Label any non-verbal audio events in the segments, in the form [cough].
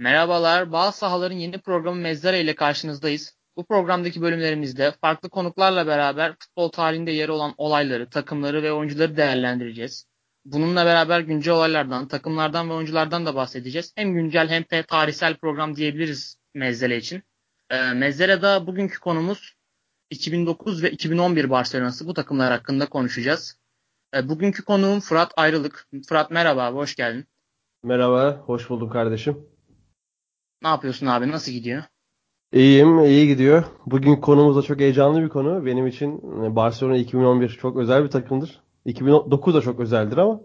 Merhabalar, Bağ Sahaların yeni programı Mezzare ile karşınızdayız. Bu programdaki bölümlerimizde farklı konuklarla beraber futbol tarihinde yer olan olayları, takımları ve oyuncuları değerlendireceğiz. Bununla beraber güncel olaylardan, takımlardan ve oyunculardan da bahsedeceğiz. Hem güncel hem de tarihsel program diyebiliriz Mezzele için. Mezzare'da bugünkü konumuz 2009 ve 2011 Barcelona'sı bu takımlar hakkında konuşacağız. Ee, bugünkü konuğum Fırat Ayrılık. Fırat merhaba, hoş geldin. Merhaba, hoş buldum kardeşim. Ne yapıyorsun abi? Nasıl gidiyor? İyiyim, iyi gidiyor. Bugün konumuz da çok heyecanlı bir konu. Benim için e, Barcelona 2011 çok özel bir takımdır. 2009 da çok özeldir ama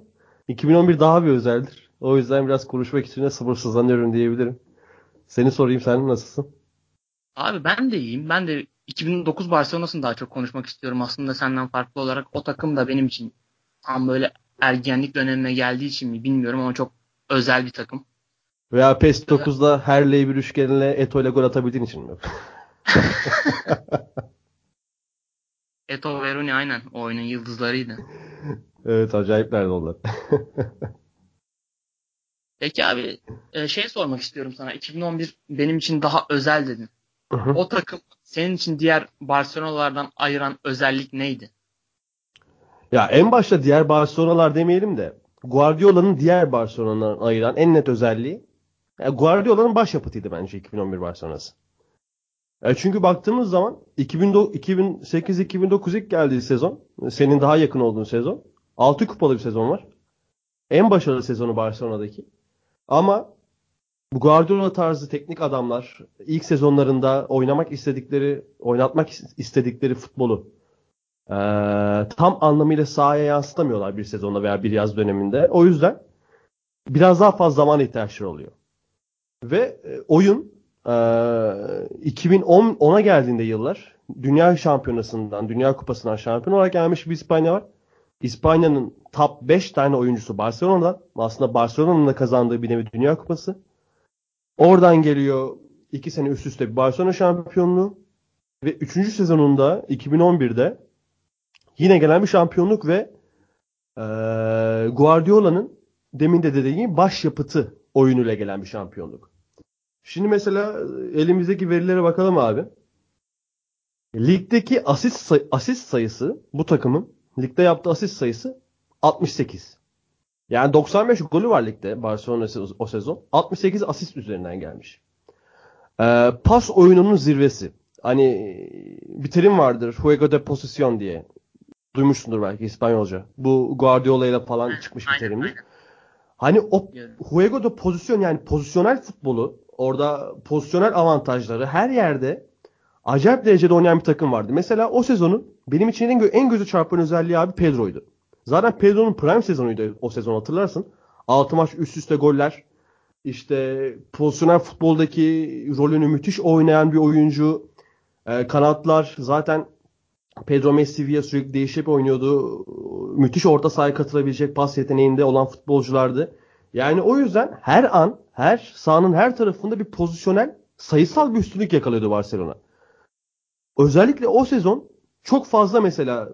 2011 daha bir özeldir. O yüzden biraz konuşmak için de sabırsızlanıyorum diyebilirim. Seni sorayım sen nasılsın? Abi ben de iyiyim. Ben de 2009 Barcelona'sını daha çok konuşmak istiyorum aslında senden farklı olarak. O takım da benim için tam böyle ergenlik dönemine geldiği için mi bilmiyorum ama çok özel bir takım. Veya PES 9'da her bir üçgenle Eto ile gol atabildiğin için mi? [laughs] Eto Veroni aynen o oyunun yıldızlarıydı. evet acayiplerdi onlar. [laughs] Peki abi e, şey sormak istiyorum sana. 2011 benim için daha özel dedin. O takım senin için diğer Barcelona'lardan ayıran özellik neydi? Ya en başta diğer Barcelona'lar demeyelim de Guardiola'nın diğer Barcelona'dan ayıran en net özelliği yani Guardiola'nın başyapıtıydı bence 2011 Barcelona'sı. Yani çünkü baktığımız zaman 2008-2009 ilk geldiği sezon, senin daha yakın olduğun sezon. 6 kupalı bir sezon var. En başarılı sezonu Barcelona'daki. Ama bu Guardiola tarzı teknik adamlar ilk sezonlarında oynamak istedikleri, oynatmak istedikleri futbolu e, tam anlamıyla sahaya yansıtamıyorlar bir sezonda veya bir yaz döneminde. O yüzden biraz daha fazla zaman ihtiyaçları oluyor. Ve e, oyun e, 2010'a geldiğinde yıllar Dünya Şampiyonası'ndan, Dünya Kupası'ndan şampiyon olarak gelmiş bir İspanya var. İspanya'nın top 5 tane oyuncusu Barcelona'dan. Aslında Barcelona'nın da kazandığı bir nevi Dünya Kupası. Oradan geliyor 2 sene üst üste bir Barcelona şampiyonluğu. Ve 3. sezonunda 2011'de yine gelen bir şampiyonluk ve e, Guardiola'nın demin de dediğim gibi başyapıtı oyunuyla gelen bir şampiyonluk. Şimdi mesela e, elimizdeki verilere bakalım abi. Ligdeki asist, say- asist sayısı bu takımın ligde yaptığı asist sayısı 68. Yani 95 golü var ligde Barcelona o sezon. 68 asist üzerinden gelmiş. Ee, pas oyununun zirvesi. Hani bir terim vardır. Juego de posisyon diye. Duymuşsundur belki İspanyolca. Bu Guardiola ile falan çıkmış bir terimdir. Hani o Juego de pozisyon yani pozisyonel futbolu orada pozisyonel avantajları her yerde acayip derecede oynayan bir takım vardı. Mesela o sezonun benim için en, gö- en gözü çarpan özelliği abi Pedro'ydu. Zaten Pedro'nun prime sezonuydu o sezon hatırlarsın. 6 maç üst üste goller. İşte pozisyonel futboldaki rolünü müthiş oynayan bir oyuncu. E, kanatlar zaten Pedro Messi Villa sürekli değişip oynuyordu. Müthiş orta sahaya katılabilecek pas yeteneğinde olan futbolculardı. Yani o yüzden her an, her sahanın her tarafında bir pozisyonel sayısal bir üstünlük yakalıyordu Barcelona. Özellikle o sezon çok fazla mesela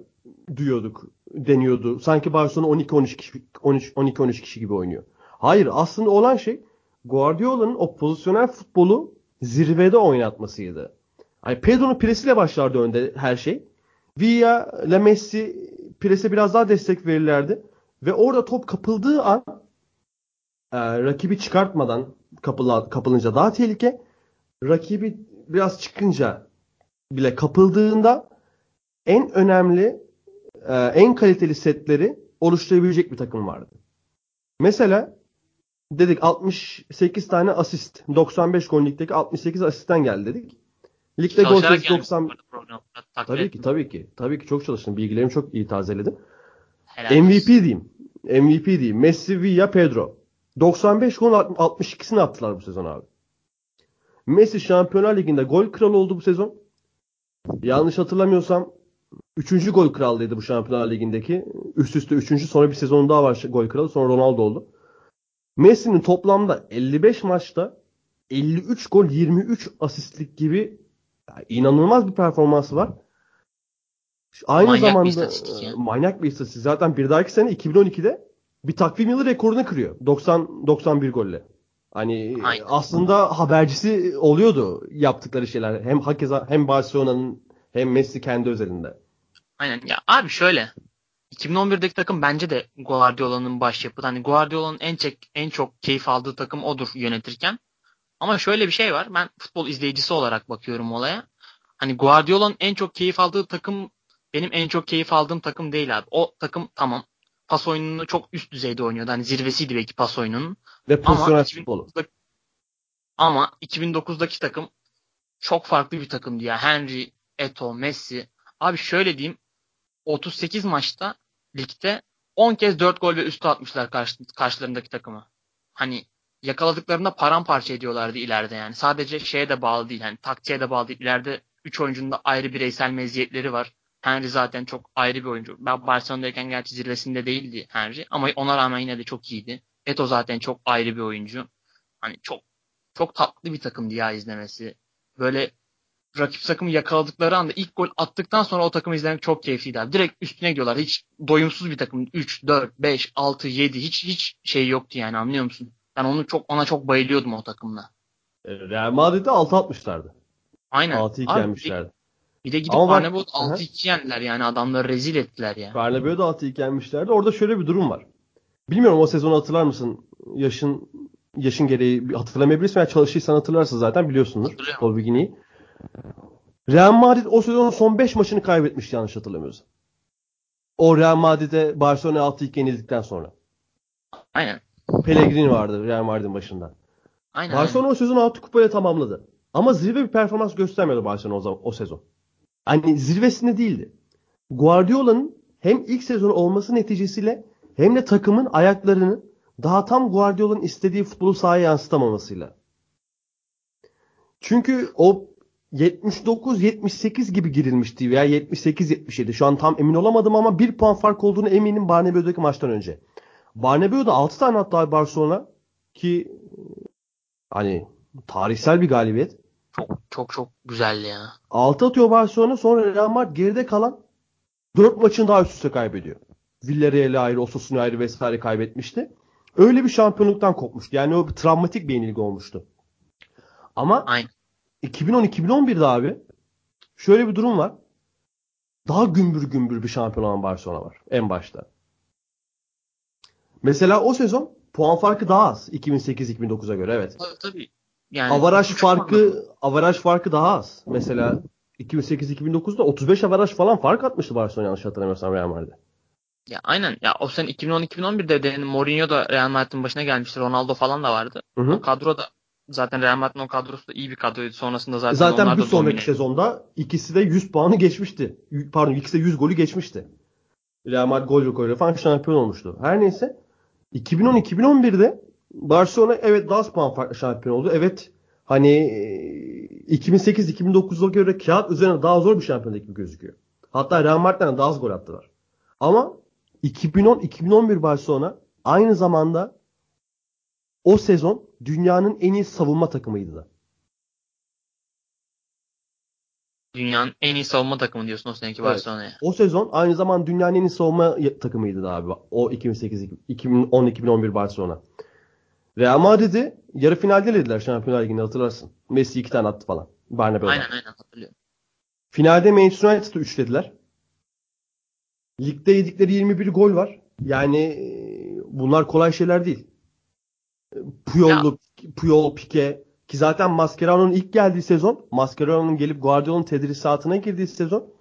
duyuyorduk, deniyordu. Sanki Barcelona 12-13 kişi, 12-13 kişi gibi oynuyor. Hayır aslında olan şey Guardiola'nın o pozisyonel futbolu zirvede oynatmasıydı. Yani Pedro'nun presiyle başlardı önde her şey. Villa ile Messi prese biraz daha destek verirlerdi. Ve orada top kapıldığı an e, rakibi çıkartmadan kapıla, kapılınca daha tehlike. Rakibi biraz çıkınca bile kapıldığında en önemli e, en kaliteli setleri oluşturabilecek bir takım vardı. Mesela dedik 68 tane asist 95 gol ligdeki 68 asistten geldi dedik. Ligde gol sayısı 90 Tabii ki tabii ki. Tabii ki çok çalıştım. Bilgilerimi çok iyi tazeledim. Helal MVP diyeyim. MVP diyeyim. Messi, Villa, Pedro. 95 gol 62'sini attılar bu sezon abi. Messi Şampiyonlar Ligi'nde gol kralı oldu bu sezon. Yanlış hatırlamıyorsam 3. gol krallıydı bu Şampiyonlar Ligi'ndeki. Üst üste 3. sonra bir sezon daha var gol kralı. Sonra Ronaldo oldu. Messi'nin toplamda 55 maçta 53 gol 23 asistlik gibi inanılmaz bir performansı var. Aynı manyak zamanda bir manyak bir istatistik. Zaten bir dahaki sene 2012'de bir takvim yılı rekorunu kırıyor. 90 91 golle. Hani Aynen. aslında habercisi oluyordu yaptıkları şeyler. Hem hakeza hem Barcelona'nın hem Messi kendi özelinde. Aynen. Ya abi şöyle. 2011'deki takım bence de Guardiola'nın başyapıtı. Hani Guardiola'nın en çok, en çok keyif aldığı takım odur yönetirken. Ama şöyle bir şey var. Ben futbol izleyicisi olarak bakıyorum olaya. Hani Guardiola'nın en çok keyif aldığı takım benim en çok keyif aldığım takım değil abi. O takım tamam pas oyununu çok üst düzeyde oynuyordu. Hani zirvesiydi belki pas oyununun. Ve pozisyonel futbolu. 2009'daki, ama 2009'daki takım çok farklı bir takımdı ya. Henry, Eto, Messi. Abi şöyle diyeyim. 38 maçta ligde 10 kez 4 gol ve üstü atmışlar karşı, karşılarındaki takımı. Hani yakaladıklarında paramparça ediyorlardı ileride yani. Sadece şeye de bağlı değil. Yani taktiğe de bağlı değil. İleride 3 oyuncunun da ayrı bireysel meziyetleri var. Henry zaten çok ayrı bir oyuncu. Ben Barcelona'dayken gerçi zirvesinde değildi Henry ama ona rağmen yine de çok iyiydi. Eto zaten çok ayrı bir oyuncu. Hani çok çok tatlı bir takımdı ya izlemesi. Böyle rakip takımı yakaladıkları anda ilk gol attıktan sonra o takımı izlemek çok keyifliydi abi. Direkt üstüne gidiyorlar. Hiç doyumsuz bir takım. 3, 4, 5, 6, 7 hiç hiç şey yoktu yani anlıyor musun? Ben onu çok ona çok bayılıyordum o takımla. Real Madrid'de 6 atmışlardı. Aynen. 6-2 Abi, yenmişlerdi. Bir de gidip Ama bak- Barnabot 6-2 yendiler yani adamları rezil ettiler ya. Bernabeu'da 6-2 yenmişlerdi. Orada şöyle bir durum var. Bilmiyorum o sezonu hatırlar mısın? Yaşın yaşın gereği hatırlamayabilirsin veya çalışırsan hatırlarsın zaten. Futbol bilgini. Real Madrid o sezonun son 5 maçını kaybetmiş yanlış hatırlamıyorsam. O Real Madrid'e Barcelona 6-2 yenildikten sonra. Aynen. Pellegrini vardı Real Madrid'in başında. Aynen. Barcelona o sezonu 6 kupayla tamamladı. Ama zirve bir performans göstermiyordu Barcelona o, zaman, o sezon. Hani zirvesinde değildi. Guardiola'nın hem ilk sezonu olması neticesiyle hem de takımın ayaklarını daha tam Guardiola'nın istediği futbolu sahaya yansıtamamasıyla. Çünkü o 79-78 gibi girilmişti veya 78-77 şu an tam emin olamadım ama bir puan fark olduğunu eminim Barnabeu'daki maçtan önce. Barnabeu'da 6 tane hatta Barcelona ki hani tarihsel bir galibiyet. Çok çok çok güzeldi ya. 6 atıyor Barcelona sonra Real Madrid geride kalan 4 maçını daha üst üste kaybediyor. Villarreal'e ayrı, Osasuna'ya ayrı vesaire kaybetmişti. Öyle bir şampiyonluktan kopmuştu. Yani o bir travmatik bir yenilgi olmuştu. Ama Aynen. 2010-2011'de abi şöyle bir durum var. Daha gümbür gümbür bir şampiyon olan Barcelona var en başta. Mesela o sezon puan farkı daha az 2008-2009'a göre evet. Tabii, tabii. Yani Avaraj farkı avaraj farkı daha az. Mesela 2008-2009'da 35 avaraj falan fark atmıştı Barcelona yanlış hatırlamıyorsam Real Madrid'e. Ya aynen. Ya o sene 2010-2011'de de Mourinho da Real Madrid'in başına gelmişti. Ronaldo falan da vardı. Hı hı. O kadro da zaten Real Madrid'in o kadrosu da iyi bir kadroydu. Sonrasında zaten, Zaten onlar bir sonraki domine- sezonda ikisi de 100 puanı geçmişti. Pardon ikisi de 100 golü geçmişti. Real Madrid gol rekoruyla falan şampiyon olmuştu. Her neyse 2010-2011'de Barcelona evet daha az puan farklı şampiyon oldu. Evet hani e, 2008-2009'a göre kağıt üzerine daha zor bir şampiyonluk gibi gözüküyor. Hatta Real Madrid'den daha az gol attılar. Ama 2010-2011 Barcelona aynı zamanda o sezon dünyanın en iyi savunma takımıydı da. Dünyanın en iyi savunma takımı diyorsun o seneki Evet. Barcelona'ya. O sezon aynı zamanda dünyanın en iyi savunma takımıydı da abi. O 2008 2010-2011 Barcelona. Real Madrid'i yarı finalde elediler Şampiyonlar Ligi'nde hatırlarsın. Messi iki tane attı falan. Bernabeu'da. Aynen aynen hatırlıyorum. Finalde Manchester United'ı üçlediler. Ligde yedikleri 21 gol var. Yani e, bunlar kolay şeyler değil. Puyol'lu, Puyol, Pique ki zaten Mascherano'nun ilk geldiği sezon, Mascherano'nun gelip Guardiola'nın tedrisatına girdiği sezon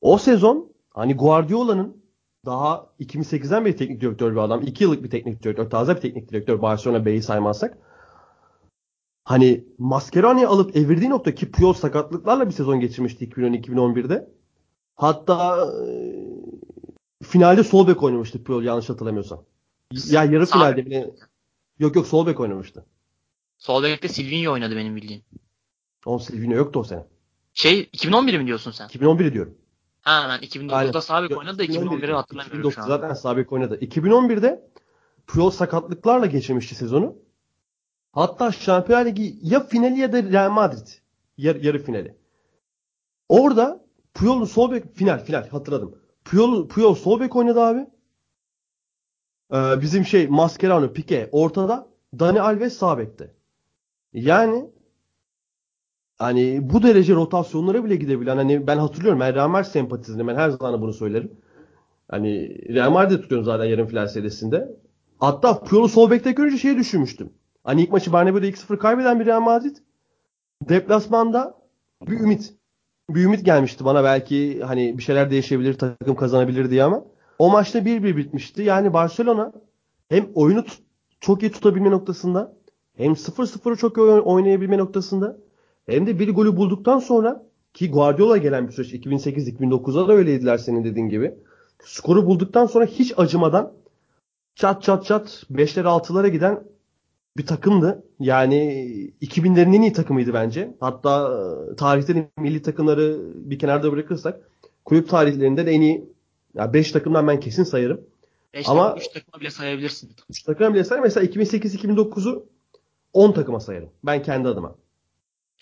o sezon hani Guardiola'nın daha 2008'den beri teknik direktör bir adam. 2 yıllık bir teknik direktör. Taze bir teknik direktör. Barcelona B'yi saymazsak. Hani Mascherano'yu alıp evirdiği nokta ki Puyol sakatlıklarla bir sezon geçirmişti 2010-2011'de. Hatta e, finalde sol bek oynamıştı Puyol yanlış hatırlamıyorsam. Ya yarı Sağ finalde bile yok yok sol bek oynamıştı. Sol bekte Silvinho oynadı benim bildiğim. On Silvino yoktu o sene. Şey 2011 mi diyorsun sen? 2011'i diyorum. Ben 2009'da Aynen. Yok, oynadı da 2011 2011'i hatırlamıyorum 2009 şu an. zaten sağ bek oynadı. 2011'de Puyol sakatlıklarla geçirmişti sezonu. Hatta Şampiyonlar Ligi ya finali ya da Real Madrid. Yar, yarı finali. Orada Puyol'un sol bek final final hatırladım. Puyol, Puyol sol bek oynadı abi. Ee, bizim şey Mascherano, Pique ortada. Dani Alves sağ bekte. Yani hani bu derece rotasyonlara bile gidebilen hani ben hatırlıyorum ben Real Madrid sempatizmim ben her zaman bunu söylerim. Hani Real Madrid tutuyorum zaten yarım final serisinde. Hatta Puyol'u sol bekte görünce şeyi düşünmüştüm. Hani ilk maçı Bernabeu'da 2-0 kaybeden bir Real Madrid deplasmanda bir ümit. Bir ümit gelmişti bana belki hani bir şeyler değişebilir, takım kazanabilir diye ama o maçta 1-1 bitmişti. Yani Barcelona hem oyunu çok iyi tutabilme noktasında hem 0-0'ı çok iyi oynayabilme noktasında hem de bir golü bulduktan sonra ki Guardiola gelen bir süreç 2008-2009'da da öyleydiler senin dediğin gibi. Skoru bulduktan sonra hiç acımadan çat çat çat 5'lere 6'lara giden bir takımdı. Yani 2000'lerin en iyi takımıydı bence. Hatta e, tarihte milli takımları bir kenarda bırakırsak kulüp tarihlerinde de en iyi 5 yani takımdan ben kesin sayarım. 5 Ama 3 takıma bile sayabilirsin. 3 takıma bile sayarım. Mesela 2008-2009'u 10 takıma sayarım. Ben kendi adıma.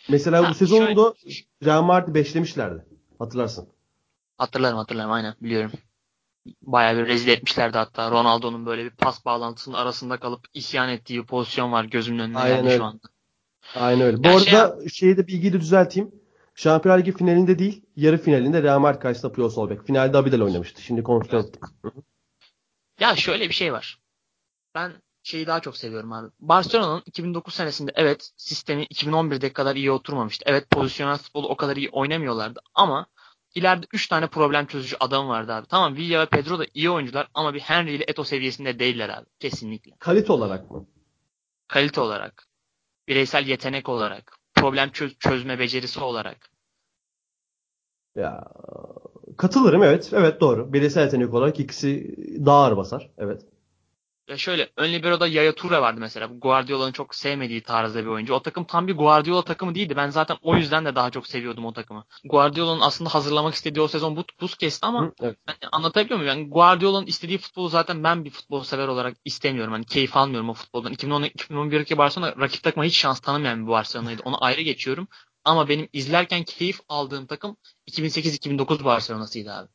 Mesela ha, bu sezonda şöyle... Real Madrid 5'lemişlerdi. Hatırlarsın. Hatırlarım hatırlarım aynen biliyorum bayağı bir rezil etmişlerdi hatta. Ronaldo'nun böyle bir pas bağlantısının arasında kalıp isyan ettiği bir pozisyon var gözümün önüne Aynen geldi öyle. şu anda. Aynen öyle. Bu yani arada şey... şeyi de bilgiyi de düzelteyim. Şampiyonlar Ligi finalinde değil, yarı finalinde Real Madrid karşısında Puyol Solbek. Finalde Abidal oynamıştı. Şimdi kontrol ettim. Ya şöyle bir şey var. Ben şeyi daha çok seviyorum abi. Barcelona'nın 2009 senesinde evet sistemi 2011'de kadar iyi oturmamıştı. Evet pozisyonel futbolu o kadar iyi oynamıyorlardı ama ileride 3 tane problem çözücü adam vardı abi. Tamam Villa ve Pedro da iyi oyuncular ama bir Henry ile Eto seviyesinde değiller abi. Kesinlikle. Kalite olarak mı? Kalite olarak. Bireysel yetenek olarak. Problem çöz çözme becerisi olarak. Ya katılırım evet. Evet doğru. Bireysel yetenek olarak ikisi daha ağır basar. Evet. Ya şöyle ön libero'da Yaya Toure vardı mesela. Guardiola'nın çok sevmediği tarzda bir oyuncu. O takım tam bir Guardiola takımı değildi. Ben zaten o yüzden de daha çok seviyordum o takımı. Guardiola'nın aslında hazırlamak istediği o sezon bu buz kesti ama Hı, evet. ben anlatabiliyor muyum? Yani Guardiola'nın istediği futbolu zaten ben bir futbol sever olarak istemiyorum. Hani keyif almıyorum o futboldan. 2010 2011'deki Barcelona rakip takıma hiç şans tanımayan bir Barcelona'ydı. Onu ayrı geçiyorum. Ama benim izlerken keyif aldığım takım 2008-2009 Barcelona'sıydı abi.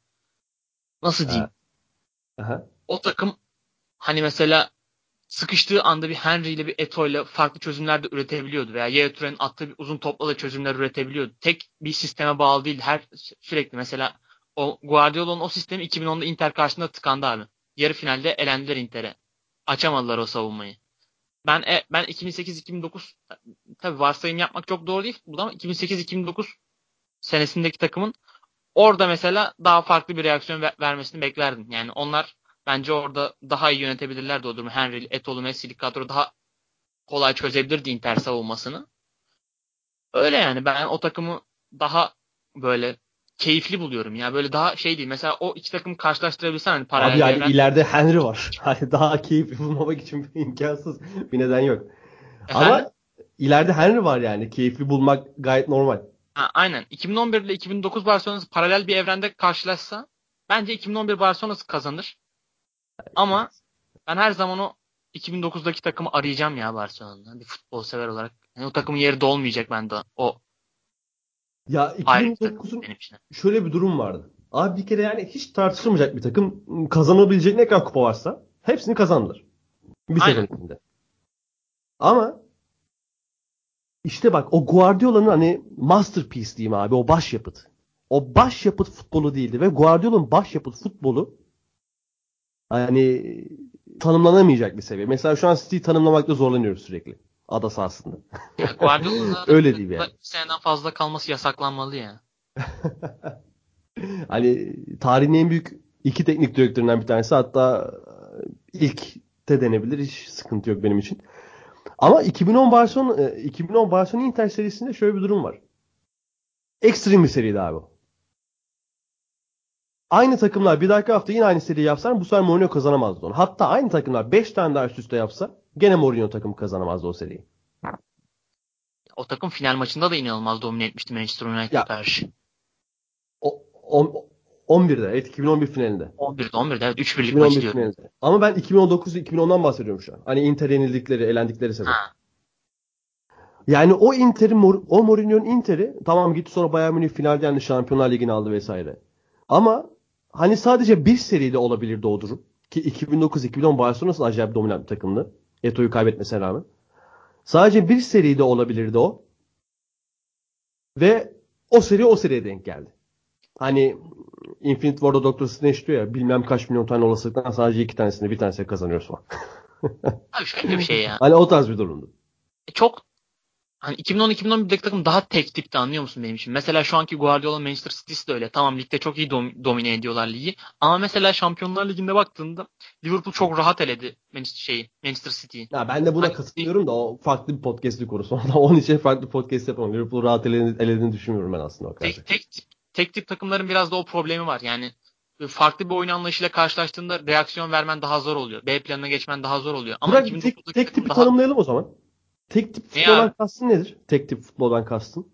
Nasıl diyeyim? Aha. O takım hani mesela sıkıştığı anda bir Henry ile bir Eto ile farklı çözümler de üretebiliyordu. Veya Yaya Toure'nin attığı bir uzun topla da çözümler üretebiliyordu. Tek bir sisteme bağlı değil. Her sürekli mesela o Guardiola'nın o sistemi 2010'da Inter karşısında tıkandı abi. Yarı finalde elendiler Inter'e. Açamadılar o savunmayı. Ben e, ben 2008-2009 tabii varsayım yapmak çok doğru değil bu ama 2008-2009 senesindeki takımın orada mesela daha farklı bir reaksiyon ver, vermesini beklerdim. Yani onlar Bence orada daha iyi yönetebilirlerdi o durumu. Henry, Etolu, Messi kadro daha kolay çözebilirdi Inter savunmasını. Öyle yani ben o takımı daha böyle keyifli buluyorum ya. Böyle daha şey değil. Mesela o iki takımı karşılaştırabilsen hani paralel Abi yani evren... ileride Henry var. [laughs] Hani daha keyifli bulmamak için imkansız bir neden yok. Efendim? Ama ileride Henry var yani. Keyifli bulmak gayet normal. Ha, aynen. 2011 ile 2009 Barcelona'sı paralel bir evrende karşılaşsa bence 2011 Barcelona'sı kazanır. Ama ben her zaman o 2009'daki takımı arayacağım ya Barcelona'da. Bir futbol sever olarak. Yani o takımın yeri dolmayacak bende. O ya 2009'un şöyle bir durum vardı. Abi bir kere yani hiç tartışılmayacak bir takım kazanabilecek ne kadar kupa varsa hepsini kazandılar. Bir sezon içinde. Ama işte bak o Guardiola'nın hani masterpiece diyeyim abi o başyapıt. O başyapıt futbolu değildi ve Guardiola'nın başyapıt futbolu hani tanımlanamayacak bir seviye. Mesela şu an City'yi tanımlamakta zorlanıyoruz sürekli. Ada sahasında. [laughs] Öyle değil yani. seneden fazla kalması yasaklanmalı ya. [laughs] hani tarihin en büyük iki teknik direktöründen bir tanesi hatta ilk de denebilir. Hiç sıkıntı yok benim için. Ama 2010 Barcelona 2010 Barcelona Inter serisinde şöyle bir durum var. Ekstrem bir seriydi abi aynı takımlar bir dahaki hafta yine aynı seriyi yapsalar bu sefer Mourinho kazanamazdı onu. Hatta aynı takımlar 5 tane daha üst üste yapsa gene Mourinho takımı kazanamazdı o seriyi. O takım final maçında da inanılmaz domine etmişti Manchester United'a karşı. O, o, 11'de evet 2011 finalinde. 11'de 11'de evet 3-1'lik maçı diyorum. Finalinde. Ama ben 2019-2010'dan bahsediyorum şu an. Hani Inter yenildikleri, elendikleri sezon. Ha. Yani o Inter'i, o Mourinho'nun Inter'i tamam gitti sonra Bayern Münih finalde yani Şampiyonlar Ligi'ni aldı vesaire. Ama hani sadece bir seride olabilirdi o durum. Ki 2009-2010 Barcelona'sı acayip dominant bir takımdı. Eto'yu kaybetmesine rağmen. Sadece bir seride olabilirdi o. Ve o seri o seriye denk geldi. Hani Infinite War'da Doctor Strange diyor ya bilmem kaç milyon tane olasılıktan sadece iki tanesini bir tanesini kazanıyoruz falan. [laughs] Abi şöyle bir şey ya. hani o tarz bir durumdu. E, çok hani 2010-2011'deki takım daha tek tipti anlıyor musun benim için? Mesela şu anki Guardiola Manchester City'si de öyle. Tamam ligde çok iyi dom- domine ediyorlar ligi. Ama mesela Şampiyonlar Ligi'nde baktığında Liverpool çok rahat eledi Manchester, şeyi, Manchester City'yi. Ya ben de buna Hani- katılıyorum da o farklı bir podcast'lik konusu. [laughs] Onun için farklı podcast yapamam. Liverpool rahat elediğini, elediğini düşünmüyorum ben aslında o kadar. Tek, tek, tip, tek tip takımların biraz da o problemi var. Yani farklı bir oyun anlayışıyla karşılaştığında reaksiyon vermen daha zor oluyor. B planına geçmen daha zor oluyor. Ama 2009'daki tek, tek tipi daha tanımlayalım o zaman. Tek tip futboldan abi? kastın nedir? Tek tip futboldan kastın.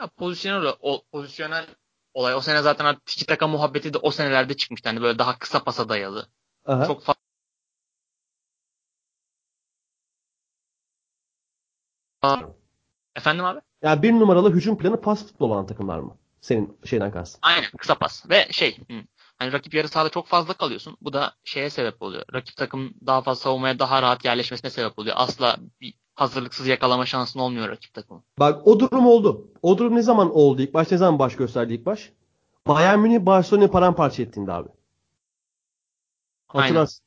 Ya pozisyonel o, pozisyonel olay. O sene zaten tiki taka muhabbeti de o senelerde çıkmıştı. Hani böyle daha kısa pasa dayalı. Aha. Çok fazla Efendim abi? Yani bir numaralı hücum planı pas futbol olan takımlar mı? Senin şeyden kastın. Aynen kısa pas. Ve şey hani rakip yarı sahada çok fazla kalıyorsun. Bu da şeye sebep oluyor. Rakip takım daha fazla savunmaya daha rahat yerleşmesine sebep oluyor. Asla bir hazırlıksız yakalama şansın olmuyor rakip takımın. Bak o durum oldu. O durum ne zaman oldu ilk baş? Ne zaman baş gösterdi ilk baş? Bayern Münih Barcelona'yı paramparça ettiğinde abi. Aynen. Hatırlarsın.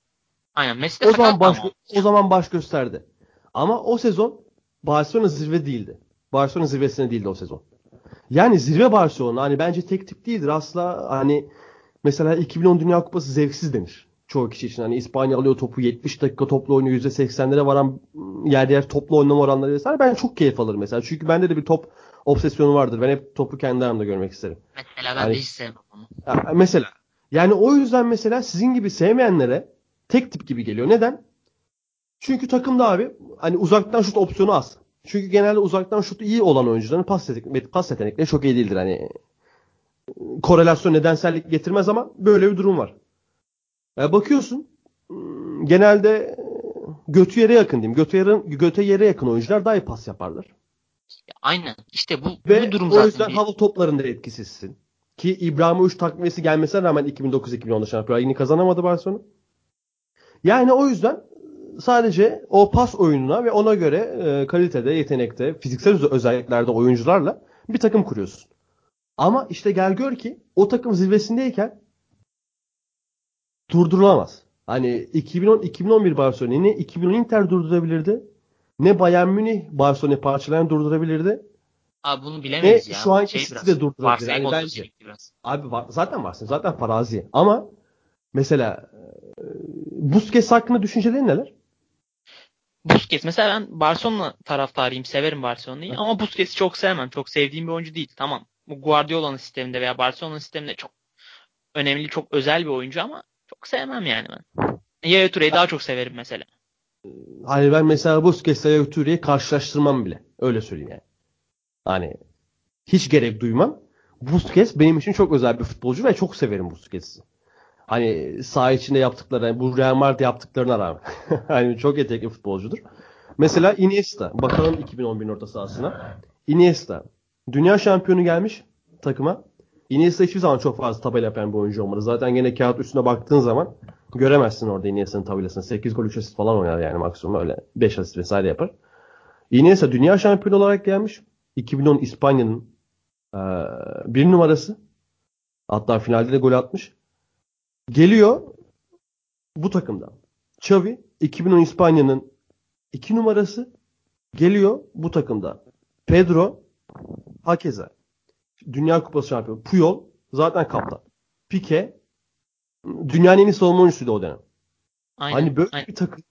Aynen. Messi de O zaman baş, ama. o zaman baş gösterdi. Ama o sezon Barcelona zirve değildi. Barcelona zirvesine değildi o sezon. Yani zirve Barcelona hani bence tek tip değildir. Asla hani mesela 2010 Dünya Kupası zevksiz denir. Çoğu kişi için. Hani İspanya alıyor topu 70 dakika toplu oynuyor %80'lere varan yer yer toplu oynama oranları vesaire. Ben çok keyif alırım mesela. Çünkü bende de bir top obsesyonu vardır. Ben hep topu kendi ayağımda görmek isterim. Mesela ben Yani- de hiç sevmem onu. Ya mesela yani o yüzden mesela sizin gibi sevmeyenlere tek tip gibi geliyor. Neden? Çünkü takımda abi hani uzaktan şut opsiyonu az. Çünkü genelde uzaktan şutu iyi olan oyuncuların pas, yetenek, pas yetenekleri çok iyi değildir. Hani korelasyon nedensellik getirmez ama böyle bir durum var. Ya bakıyorsun hmm, genelde e, götü yere yakın diyeyim. Götü yere, göte yere yakın oyuncular daha iyi pas yaparlar. Ya aynen. İşte bu, Ve bu durum o zaten. yüzden bir- hava toplarında etkisizsin. Ki İbrahimovic takviyesi gelmesine rağmen 2009-2010'da Şampiyonlar Ligi'ni kazanamadı Barcelona. Yani o yüzden sadece o pas oyununa ve ona göre e, kalitede, yetenekte, fiziksel öze- özelliklerde oyuncularla bir takım kuruyorsun. Ama işte gel gör ki o takım zirvesindeyken durdurulamaz. Hani 2010-2011 Barcelona'yı ne 2010 Inter durdurabilirdi ne Bayern Münih Barcelona'yı parçalayan durdurabilirdi. Abi bunu bilemeyiz Ve ya. şu anki Şey City de durdurabilir. Yani bence. biraz. Abi var, zaten varsın. Zaten farazi. Ama mesela e, Busquets hakkında düşüncelerin neler? Busquets mesela ben Barcelona taraftarıyım. Severim Barcelona'yı ama Busquets'i çok sevmem. Çok sevdiğim bir oyuncu değil. Tamam. Bu Guardiola'nın sisteminde veya Barcelona'nın sisteminde çok önemli, çok özel bir oyuncu ama çok sevmem yani ben. Yaya Toure'yi daha çok severim mesela. Hani ben mesela Busquets'le Yoturi'yi karşılaştırmam bile. Öyle söyleyeyim yani. Hani hiç gerek duymam. Busquets benim için çok özel bir futbolcu ve çok severim Busquets'i. Hani saha içinde yaptıkları, bu Real Madrid yaptıklarına rağmen. [laughs] hani çok yetenekli futbolcudur. Mesela Iniesta. Bakalım 2011 orta sahasına. Iniesta. Dünya şampiyonu gelmiş takıma. Iniesta hiçbir zaman çok fazla tabela yapan bir oyuncu olmadı. Zaten gene kağıt üstüne baktığın zaman göremezsin orada Iniesta'nın tabelasını. 8 gol 3 asist falan oynar yani maksimum öyle 5 asist vesaire yapar. Iniesta dünya şampiyonu olarak gelmiş. 2010 İspanya'nın eee, bir numarası. Hatta finalde de gol atmış. Geliyor bu takımdan. Xavi 2010 İspanya'nın 2 numarası geliyor bu takımda. Pedro hakeza. Dünya Kupası şampiyonu. Puyol zaten kaptan. Pique dünyanın en iyi savunma oyuncusuydu o dönem. Aynen. Hani böyle aynen. bir takım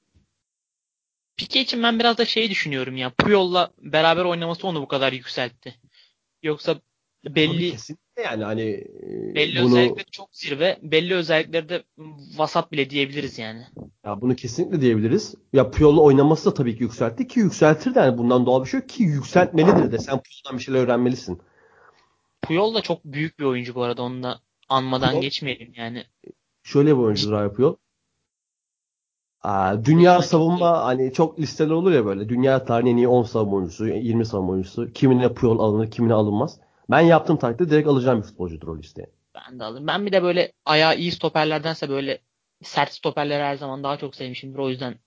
Pique için ben biraz da şey düşünüyorum ya. Puyol'la beraber oynaması onu bu kadar yükseltti. Yoksa belli kesinlikle yani hani e, belli bunu özellikleri çok zirve, belli özellikleri de vasat bile diyebiliriz yani. ya bunu kesinlikle diyebiliriz. Ya Puyol'la oynaması da tabii ki yükseltti ki yükseltir de yani bundan doğal bir şey yok ki yükseltmelidir de sen Puyol'dan bir şeyler öğrenmelisin. Puyol da çok büyük bir oyuncu bu arada. Onu da anmadan Puyol- geçmeyelim yani. Şöyle bir oyuncudur abi Puyol. Aa, dünya savunma hani çok listeler olur ya böyle. Dünya tarihinin en iyi 10 savunma oyuncusu, 20 savunma oyuncusu. Kimine Puyol alınır, kimine alınmaz. Ben yaptığım takdirde direkt alacağım bir futbolcudur o listeye. Ben de alırım. Ben bir de böyle ayağı iyi stoperlerdense böyle sert stoperleri her zaman daha çok sevmişimdir. O yüzden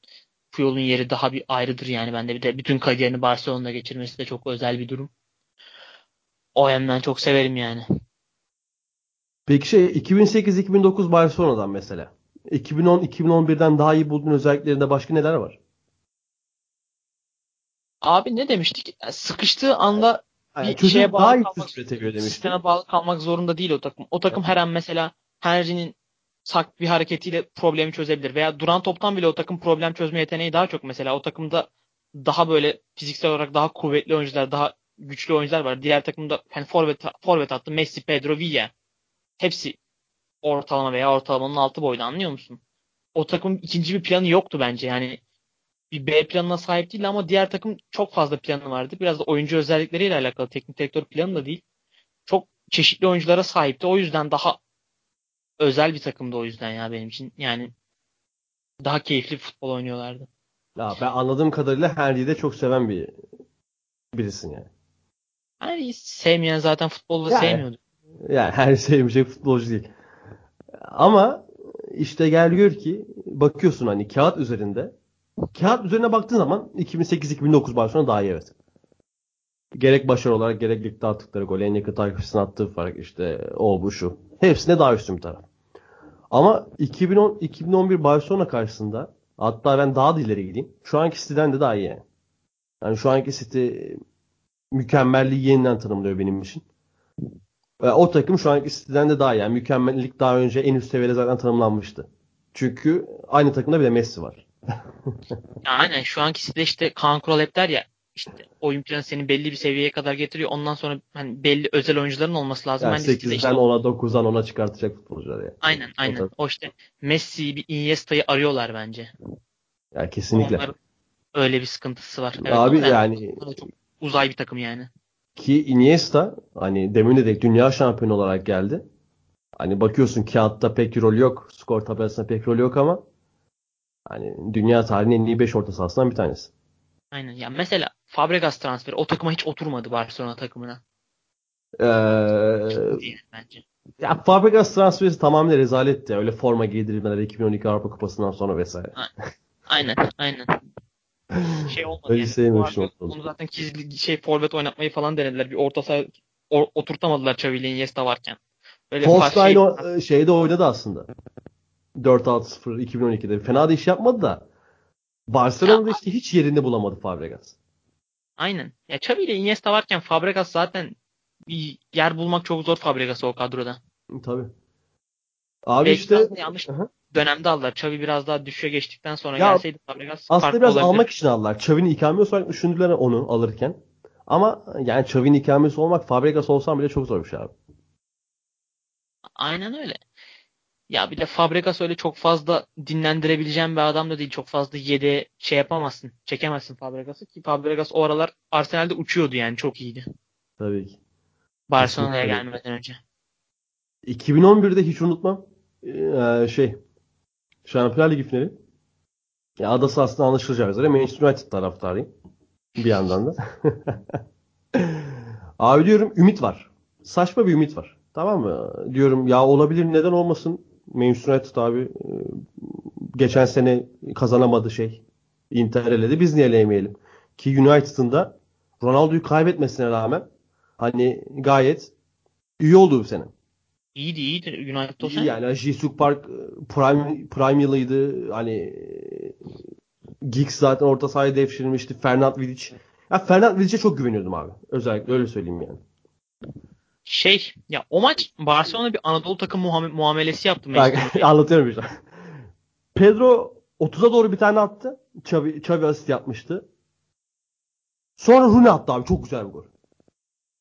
Puyol'un yeri daha bir ayrıdır yani bende. Bir de bütün kariyerini Barcelona'da geçirmesi de çok özel bir durum. O yönden çok severim yani. Peki şey 2008-2009 Barcelona'dan mesela. 2010-2011'den daha iyi bulduğun özelliklerinde başka neler var? Abi ne demiştik? Sıkıştığı anda Yani bir şeye bağlı daha kalmak, sisteme bağlı kalmak zorunda değil o takım. O takım her an mesela Henry'nin sak bir hareketiyle problemi çözebilir. Veya duran toptan bile o takım problem çözme yeteneği daha çok mesela. O takımda daha böyle fiziksel olarak daha kuvvetli oyuncular, daha güçlü oyuncular var. Diğer takımda hani forvet, forvet attı Messi, Pedro, Villa. Hepsi ortalama veya ortalamanın altı boyda anlıyor musun? O takımın ikinci bir planı yoktu bence. Yani bir B planına sahip değil ama diğer takım çok fazla planı vardı. Biraz da oyuncu özellikleriyle alakalı. Teknik direktör planı da değil. Çok çeşitli oyunculara sahipti. O yüzden daha özel bir takımdı o yüzden ya benim için. Yani daha keyifli futbol oynuyorlardı. Ya ben anladığım kadarıyla Henry'i de çok seven bir birisin yani. Yani sevmeyen zaten futbolu Yani. sevmiyordu. Yani her sevmeyecek futbolcu değil. Ama işte gel gör ki bakıyorsun hani kağıt üzerinde. Kağıt üzerine baktığın zaman 2008-2009 Barcelona daha iyi evet. Gerek başarı olarak gerek ligde attıkları gol, en yakın takipçisine attığı fark işte o bu şu. Hepsine daha üstün bir taraf. Ama 2010-2011 Barcelona karşısında hatta ben daha da ileri gideyim. Şu anki City'den de daha iyi yani. Yani şu anki City mükemmelliği yeniden tanımlıyor benim için. Ve o takım şu anki City'den de daha iyi. Yani mükemmellik daha önce en üst seviyede zaten tanımlanmıştı. Çünkü aynı takımda bir de Messi var. [laughs] Aynen şu ankisi de işte Kaan Kural hep der ya işte oyun planı seni belli bir seviyeye kadar getiriyor. Ondan sonra hani belli özel oyuncuların olması lazım. Yani Hani City'de 8'den işte- 10'a 9'dan 10'a çıkartacak futbolcular yani. Aynen aynen. tabii. O işte Messi'yi bir Iniesta'yı arıyorlar bence. Yani kesinlikle. Onların öyle bir sıkıntısı var. Evet, Abi ama yani çok uzay bir takım yani. ki Iniesta hani demin de dedik dünya şampiyonu olarak geldi. Hani bakıyorsun kağıtta pek rol yok. Skor tabelasında pek rol yok ama hani dünya tarihinin en iyi 5 orta sahasından bir tanesi. Aynen. Ya mesela Fabregas transferi o takıma hiç oturmadı Barcelona takımına. Ee, bence. ya Fabregas transferi tamamen rezaletti. Öyle forma giydirilmeler 2012 Avrupa Kupası'ndan sonra vesaire. Aynen aynen. Şey olmadı Öyle yani. sevmemiştim onu. Zaten gizli şey forvet oynatmayı falan denediler. Bir orta saha o- oturtamadılar Xavi ile Iniesta varken. Böyle False şey- o, şeyde oynadı aslında. 4-6-0 2012'de. Fena da iş yapmadı da. Barcelona'da işte hiç yerini bulamadı Fabregas. Aynen. Ya Xavi ile Iniesta varken Fabregas zaten bir yer bulmak çok zor Fabregas'ı o kadroda. Tabii. Abi Belki işte yanlış Aha. Dönemde aldılar. Xavi biraz daha düşüşe geçtikten sonra Ya, gelseydi Fabregas aslında biraz olabilir. almak için aldılar. Xavi'nin ikamesi olarak düşündüler onu alırken. Ama yani Xavi'nin ikamesi olmak Fabregas olsan bile çok zor bir şey abi. Aynen öyle. Ya bir de Fabregas öyle çok fazla dinlendirebileceğin bir adam da değil. Çok fazla yedi şey yapamazsın. Çekemezsin Fabregas'ı ki Fabregas o aralar Arsenal'de uçuyordu yani çok iyiydi. Tabii ki. Barcelona'ya gelmeden önce. 2011'de hiç unutmam. Ee, şey Şampiyonlar Ligi finali. Ya adası aslında anlaşılacağı üzere Manchester United taraftarıyım. Bir yandan da. [laughs] Abi diyorum ümit var. Saçma bir ümit var. Tamam mı? Diyorum ya olabilir neden olmasın. Manchester United abi e, geçen sene kazanamadı şey. Inter eledi. Biz niye eleyemeyelim? Ki United'ın da Ronaldo'yu kaybetmesine rağmen hani gayet iyi oldu bu sene. İyiydi iyiydi United o İyi yani Jisuk Park e, prime prime yılıydı. Hani e, Giggs zaten orta sahaya devşirilmişti. Fernand Vidic. Ya Fernand Vidic'e çok güveniyordum abi. Özellikle öyle söyleyeyim yani. Şey ya o maç Barcelona bir Anadolu takım muame- muamelesi yaptı Bak [laughs] anlatıyorum işte. Pedro 30'a doğru bir tane attı. Xavi, Xavi asist yapmıştı. Sonra Rooney attı abi. Çok güzel bir gol.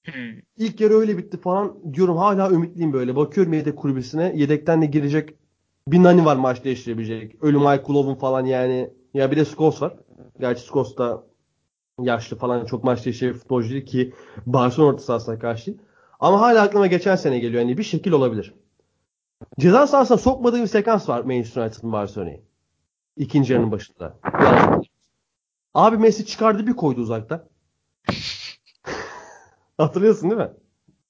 Hmm. İlk yarı öyle bitti falan. Diyorum hala ümitliyim böyle. Bakıyorum yedek kulübesine. Yedekten de girecek bir Nani var maç değiştirebilecek. Ölüm Aykulov'un falan yani. Ya bir de Scholes var. Gerçi Scholes da yaşlı falan çok maç değiştirecek futbolcu değil ki Barcelona orta sahasına karşı değil. Ama hala aklıma geçen sene geliyor. Yani bir şekil olabilir. Ceza sahasına sokmadığı bir sekans var Manchester United'ın Barcelona'yı. İkinci yarının başında. Abi Messi çıkardı bir koydu uzaktan. Hatırlıyorsun değil mi?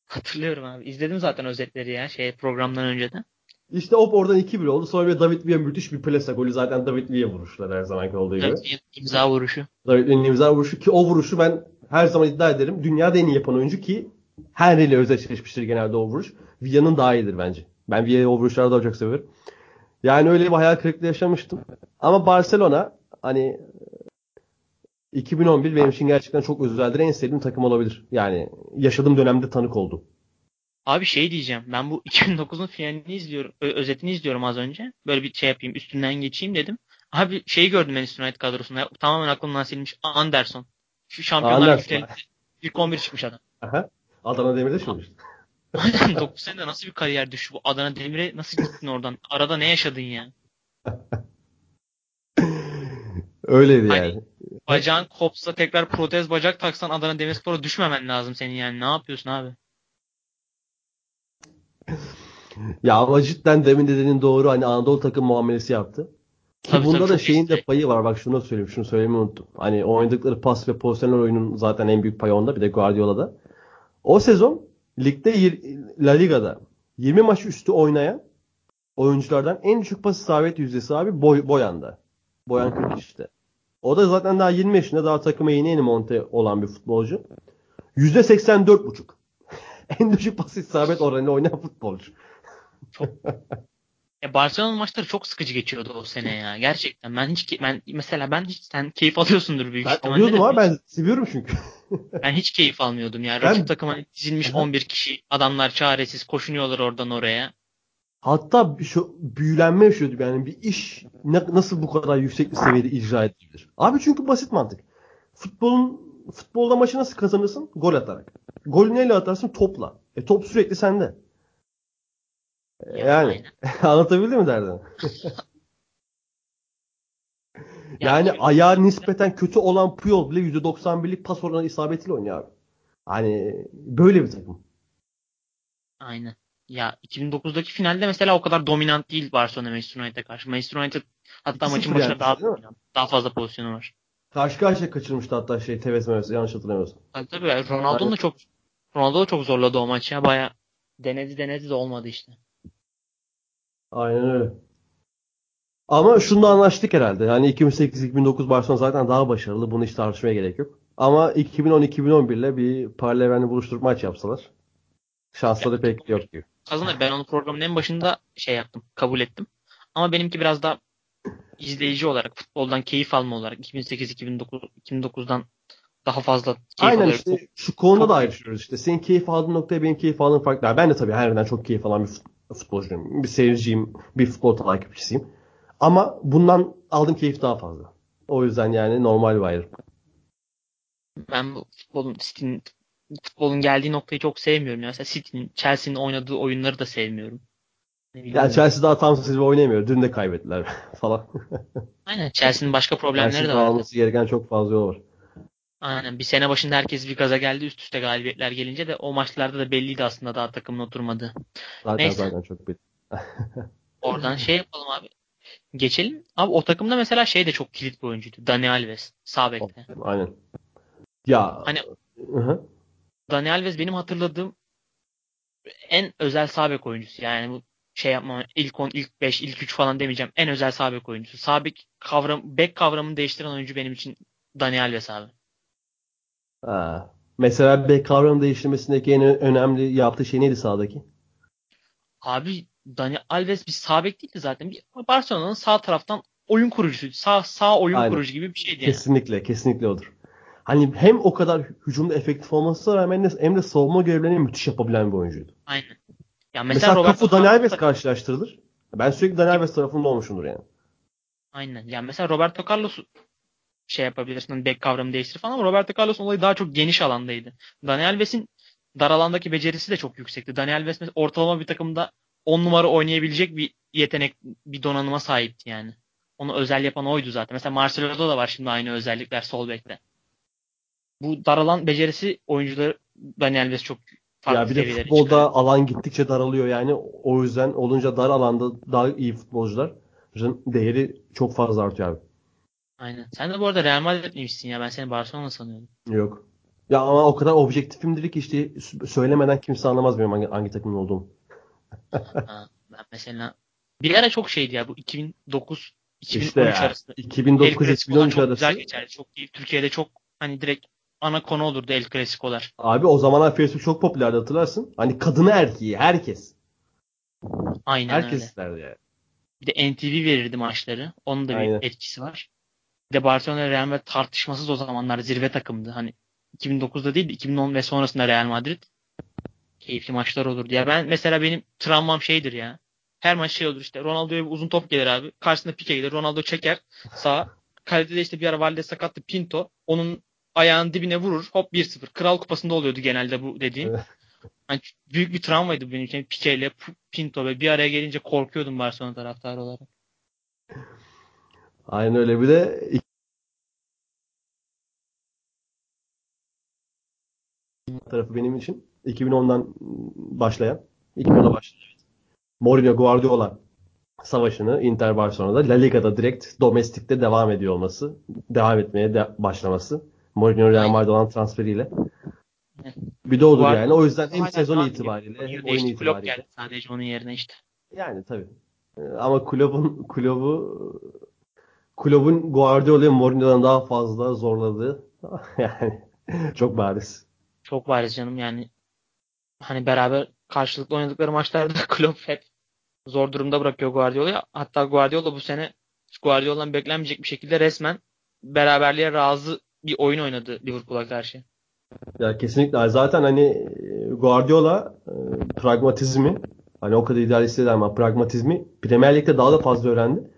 Hatırlıyorum abi. İzledim zaten özetleri ya şey programdan önceden. İşte hop oradan 2-1 oldu. Sonra bir David Villa müthiş bir plasa golü. Zaten David Villa vuruşlar her zamanki olduğu gibi. Evet, imza vuruşu. David Villa'nın imza vuruşu ki o vuruşu ben her zaman iddia ederim. Dünyada en iyi yapan oyuncu ki Henry ile özdeşleşmiştir genelde o vuruş. Villa'nın daha iyidir bence. Ben Villa'yı o vuruşlarda daha çok severim. Yani öyle bir hayal kırıklığı yaşamıştım. Ama Barcelona hani 2011 benim için gerçekten çok özeldir. En sevdiğim takım olabilir. Yani yaşadığım dönemde tanık oldum. Abi şey diyeceğim. Ben bu 2009'un finalini izliyorum. özetini izliyorum az önce. Böyle bir şey yapayım. Üstünden geçeyim dedim. Abi şeyi gördüm Manchester United kadrosunda. Tamamen aklımdan silmiş. Anderson. Şu şampiyonlar finalinde ilk 11 çıkmış adam. Aha. Adana Demir'de çıkmıştı. [laughs] Aynen 9 senede nasıl bir kariyer düştü bu Adana Demir'e nasıl gittin oradan? Arada ne yaşadın ya? [laughs] Öyleydi Hani- yani. Bacağın kopsa tekrar protez bacak taksan Adana Demirspor'a düşmemen lazım senin yani. Ne yapıyorsun abi? [laughs] Ya ama cidden demin dediğin doğru hani Anadolu takım muamelesi yaptı. Ki Tabii, bunda tabii, da şeyin de payı var. Bak şunu da söyleyeyim. Şunu söylemeyi unuttum. Hani oynadıkları pas ve pozisyonel oyunun zaten en büyük payı onda. Bir de Guardiola'da. O sezon ligde La Liga'da 20 maç üstü oynayan oyunculardan en düşük pas isabet yüzdesi abi Boy, Boyan'da. Boyan 40 işte. O da zaten daha 20 yaşında daha takıma yeni yeni monte olan bir futbolcu. %84,5. [laughs] en düşük pas isabet oranıyla oynayan futbolcu. Ya Barcelona maçları çok sıkıcı geçiyordu o sene ya. Gerçekten ben hiç ben mesela ben hiç sen keyif alıyorsundur büyük Ben ihtimalle. alıyordum de abi [laughs] ben seviyorum çünkü. [laughs] Ben hiç keyif almıyordum ya. Ben- Rakip takım hani dizilmiş Aha. 11 kişi. Adamlar çaresiz koşunuyorlar oradan oraya. Hatta şu büyülenme yaşıyordum yani bir iş ne- nasıl bu kadar yüksek bir seviyede icra edilebilir? Abi çünkü basit mantık. Futbolun futbolda maçı nasıl kazanırsın? Gol atarak. Golü neyle atarsın? Topla. E top sürekli sende. E, Ya, Yani [laughs] anlatabildim mi derdin? [laughs] Yani şimdi- ayağı nispeten kötü olan Puyol bile %91'lik pas oranı isabetiyle oynuyor abi. Hani böyle bir takım. Aynen. Ya 2009'daki finalde mesela o kadar dominant değil Barcelona Manchester United'e karşı. Manchester United hatta 2-0 maçın başında yenmiş, daha dominant. Daha fazla pozisyonu var. Karşı karşıya kaçırmıştı hatta şey Tevez Mevez yanlış hatırlamıyorsam. Tabii tabii. Ronaldo'nun da çok Ronaldo da çok zorladı o maçı ya. Baya denedi denedi de olmadı işte. Aynen öyle. Ama şunda anlaştık herhalde. Yani 2008-2009 Barcelona zaten daha başarılı. Bunu hiç tartışmaya gerek yok. Ama 2010-2011 ile bir Parleven'i buluşturup maç yapsalar şansları pek yok gibi. Kazanır. Ben onu programın en başında şey yaptım. Kabul ettim. Ama benimki biraz daha izleyici olarak, futboldan keyif alma olarak 2008-2009 2009'dan daha fazla keyif Aynen alıyorum. işte şu konuda çok- da ayrışıyoruz işte. Senin keyif aldığın noktaya benim keyif aldığım farklı. Yani Ben de tabii her yerden çok keyif alan bir fut- futbolcuyum. Bir seyirciyim, bir futbol takipçisiyim. Ama bundan aldığım keyif daha fazla. O yüzden yani normal bir ayrım. Ben bu futbolun City'nin futbolun geldiği noktayı çok sevmiyorum. ya. Mesela City'nin, Chelsea'nin oynadığı oyunları da sevmiyorum. Yani Chelsea daha tam sizi oynayamıyor. Dün de kaybettiler [laughs] falan. Aynen Chelsea'nin başka problemleri de Chelsea'nin var. alması gereken çok fazla yol var. Aynen. Bir sene başında herkes bir gaza geldi. Üst üste galibiyetler gelince de o maçlarda da belliydi aslında daha takımın oturmadığı. Zaten Neyse. zaten çok belli. [laughs] Oradan şey yapalım abi. Geçelim. Abi o takımda mesela şey de çok kilit bir oyuncuydu. Dani Alves. Sağ bekte. Aynen. Ya Hani Hı hı. Dani Alves benim hatırladığım en özel sağ bek oyuncusu. Yani bu şey yapma ilk 10, ilk 5, ilk 3 falan demeyeceğim. En özel sağ bek oyuncusu. Sağ bek kavram, bek kavramını değiştiren oyuncu benim için Dani Alves abi. Ha. Mesela bek kavramı değiştirmesindeki en önemli yaptığı şey neydi sahadaki? Abi Dani Alves bir sağ bek değildi zaten. Bir Barcelona'nın sağ taraftan oyun kurucusu. Sağ sağ oyun Aynen. kurucu gibi bir şeydi yani. Kesinlikle, kesinlikle odur. Hani hem o kadar hücumda efektif olmasına rağmen de- hem de savunma görevlerini müthiş yapabilen bir oyuncuydu. Aynen. Ya Mesela, mesela, Roberto Cafu Dani Carlos Alves karşılaştırılır. Ben sürekli Dani Alves tarafında olmuşumdur yani. Aynen. Yani mesela Roberto Carlos şey yapabilirsin. Bek kavramı değiştir falan ama Roberto Carlos'un olayı daha çok geniş alandaydı. Dani Alves'in dar alandaki becerisi de çok yüksekti. Dani Alves mesela ortalama bir takımda 10 numara oynayabilecek bir yetenek, bir donanıma sahipti yani. Onu özel yapan oydu zaten. Mesela Marcelo'da da var şimdi aynı özellikler sol bekte. Bu dar alan becerisi oyuncuları Dani Alves çok farklı Ya bir de futbolda çıkarıyor. alan gittikçe daralıyor yani. O yüzden olunca dar alanda daha iyi futbolcuların değeri çok fazla artıyor abi. Aynen. Sen de bu arada Real Madrid'liymişsin ya. Ben seni Barcelona sanıyordum. Yok. Ya ama o kadar objektifimdir ki işte söylemeden kimse anlamaz benim hangi, hangi takımın olduğumu. [laughs] Ben mesela Bir ara çok şeydi ya bu 2009 2013 İşte ya, arası. 2009-2013 çok arası. güzel geçerdi. Çok iyi. Türkiye'de çok hani direkt ana konu olurdu El Clasico'lar. Abi o zamanlar Facebook çok popülerdi hatırlarsın. Hani kadını erkeği herkes. Aynen herkes öyle. isterdi yani. Bir de NTV verirdi maçları. Onun da bir Aynen. etkisi var. Bir de Barcelona Real Madrid tartışmasız o zamanlar zirve takımdı. Hani 2009'da değil de 2010 ve sonrasında Real Madrid keyifli maçlar olurdu. Ya ben mesela benim travmam şeydir ya. Her maç şey olur işte. Ronaldo'ya bir uzun top gelir abi. Karşısında Pique gelir. Ronaldo çeker. Sağ. Kalede de işte bir ara Valdes sakattı Pinto. Onun ayağının dibine vurur. Hop 1-0. Kral kupasında oluyordu genelde bu dediğim. Hani büyük bir travmaydı benim için. Pique ile Pinto ve bir araya gelince korkuyordum Barcelona taraftarı olarak. Aynen öyle. Bir de tarafı benim için 2010'dan başlayan 2010'a başlayan Mourinho Guardiola savaşını Inter Barcelona'da La Liga'da direkt domestikte devam ediyor olması, devam etmeye de başlaması. Mourinho Real. Madrid olan transferiyle. Bir de Guardiola yani. O yüzden hem sezon itibariyle hem oyun itibariyle. geldi sadece onun yerine işte. Yani tabii. Ee, Ama kulübün kulübü kulübün Guardiola'yı Mourinho'dan daha fazla zorladığı [laughs] yani çok bariz. Çok bariz canım yani. Hani beraber karşılıklı oynadıkları maçlarda [laughs] Klopp hep zor durumda bırakıyor Guardiola'yı. Hatta Guardiola bu sene Guardiola'dan beklenmeyecek bir şekilde resmen beraberliğe razı bir oyun oynadı Liverpool'a karşı. Ya kesinlikle zaten hani e, Guardiola e, pragmatizmi hani o kadar idealist değil ama pragmatizmi Premier Lig'de daha da fazla öğrendi.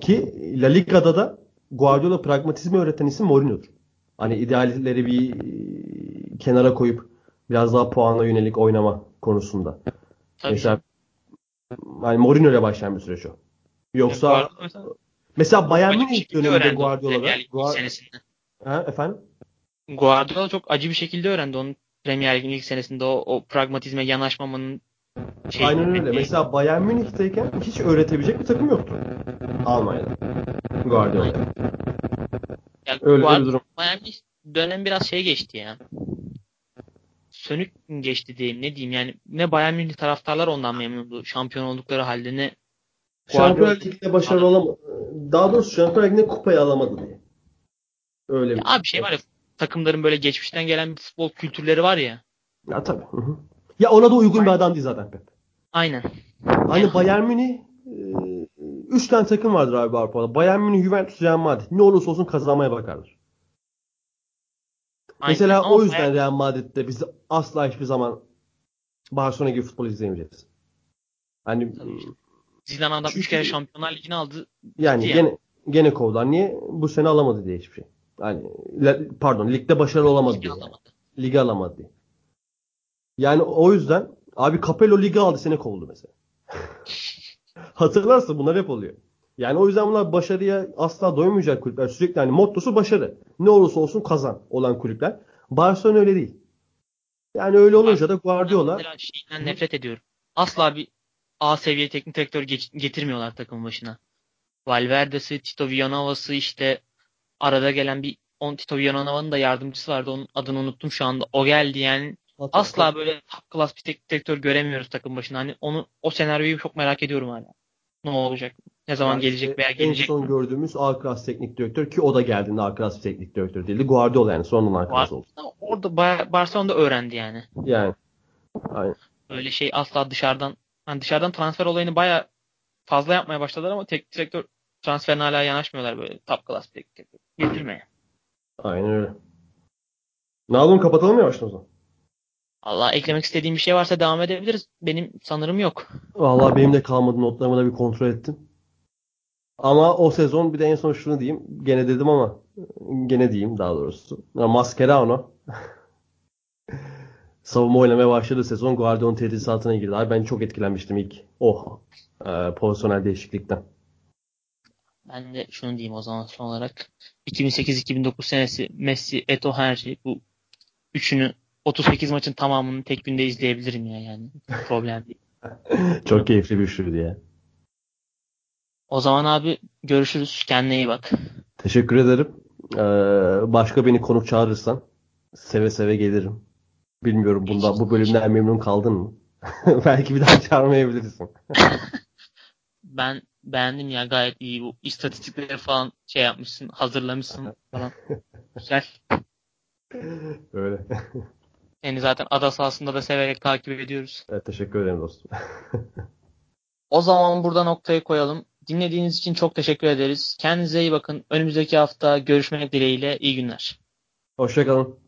Ki La Liga'da da Guardiola pragmatizmi öğreten isim Mourinho'dur. Hani idealleri bir e, kenara koyup biraz daha puana yönelik oynama konusunda. Tabii. Mesela hani Mourinho ile başlayan bir süreç o. Yoksa Guardiola mesela mesela Bayern Münih döneminde Guardiola'da Premier Ha, efendim? Guardiola çok acı bir şekilde öğrendi onun Premier Lig'in ilk senesinde o, o pragmatizme yanaşmamanın şeyini. Aynen öyle. Şey, Mesela Bayern Münih'teyken hiç öğretebilecek bir takım yoktu. Almanya'da. Guardiola. Ya Öyle de bir Guardiola- durum. Bayern Münih dönem biraz şey geçti ya. Sönük geçti diyeyim ne diyeyim yani ne Bayern Münih taraftarlar ondan memnundu şampiyon oldukları halde ne Şampiyonlar Guardiola- Ligi'nde başarılı olamadı. Daha doğrusu Şampiyonlar Ligi'nde kupayı alamadı diye. Öyle Ya bir. abi şey var ya takımların böyle geçmişten gelen bir futbol kültürleri var ya. Ya tabii. Hı hı. Ya ona da uygun bir adam değil zaten Pep. Aynen. Hani Bayern Münih 3 tane takım vardır abi Avrupa'da. Bayern Münih, Juventus, Real Madrid. Ne olursa olsun kazanmaya bakarlar. Aynen. Mesela Ama o yüzden Bayern- Real Madrid'de biz asla hiçbir zaman Barcelona gibi futbol izleyemeyeceğiz. Hani. Zidane adam 3 Çünkü- kere Şampiyonlar Ligi'ni aldı. Yani gene gene kovdular. Niye? Bu sene alamadı diye hiçbir şey. Yani pardon ligde başarılı olamadı Ligi diye. Yani. alamadı. Ligi alamadı. Yani o yüzden abi Capello ligi aldı sene kovdu mesela. [laughs] Hatırlarsın bunlar hep oluyor. Yani o yüzden bunlar başarıya asla doymayacak kulüpler. Sürekli hani mottosu başarı. Ne olursa olsun kazan olan kulüpler. Barcelona öyle değil. Yani öyle olunca da Ben Guardiola şeyden nefret ediyorum. Asla bir A seviye teknik direktör getirmiyorlar takım başına. Valverde'si, Tito Villanova'sı işte arada gelen bir on Tito Villanova'nın da yardımcısı vardı. Onun adını unuttum şu anda. O geldi yani. Asla böyle top class bir teknik direktör göremiyoruz takım başına. Hani onu o senaryoyu çok merak ediyorum hala. Ne olacak? Ne zaman Yani gelecek veya en gelecek son mi? gördüğümüz A-Class teknik direktör ki o da geldiğinde A-Class bir teknik direktör değildi. Guardiola yani sonradan A-Class oldu. Var. Orada Ba- Barcelona'da öğrendi yani. Yani aynen. Öyle şey asla dışarıdan hani dışarıdan transfer olayını baya fazla yapmaya başladılar ama teknik direktör transferine hala yanaşmıyorlar böyle top class teknik direktör. Getirmeye. Aynen öyle. Ne yapalım kapatalım mı yavaştan o zaman? Allah eklemek istediğim bir şey varsa devam edebiliriz. Benim sanırım yok. Vallahi benim de kalmadı notlarımı da bir kontrol ettim. Ama o sezon bir de en son şunu diyeyim. Gene dedim ama gene diyeyim daha doğrusu. Mascherano [laughs] savunma oynamaya başladığı sezon Guardiola'nın tedrisatına girdi. Abi ben çok etkilenmiştim ilk o e, pozisyonel değişiklikten. Ben de şunu diyeyim o zaman son olarak. 2008-2009 senesi Messi, Eto, Henry bu üçünü 38 maçın tamamını tek günde izleyebilirim ya yani. Problem değil. [laughs] Çok keyifli bir üçlüydü ya. O zaman abi görüşürüz. Kendine iyi bak. Teşekkür ederim. Ee, başka beni konuk çağırırsan seve seve gelirim. Bilmiyorum bunda bu bölümden memnun kaldın mı? [laughs] Belki bir daha çağırmayabilirsin. [laughs] ben beğendim ya gayet iyi bu istatistikleri falan şey yapmışsın hazırlamışsın falan. [laughs] Güzel. Öyle. Seni zaten ada sahasında da severek takip ediyoruz. Evet, teşekkür ederim dostum. O zaman burada noktayı koyalım. Dinlediğiniz için çok teşekkür ederiz. Kendinize iyi bakın. Önümüzdeki hafta görüşmek dileğiyle. İyi günler. Hoşçakalın.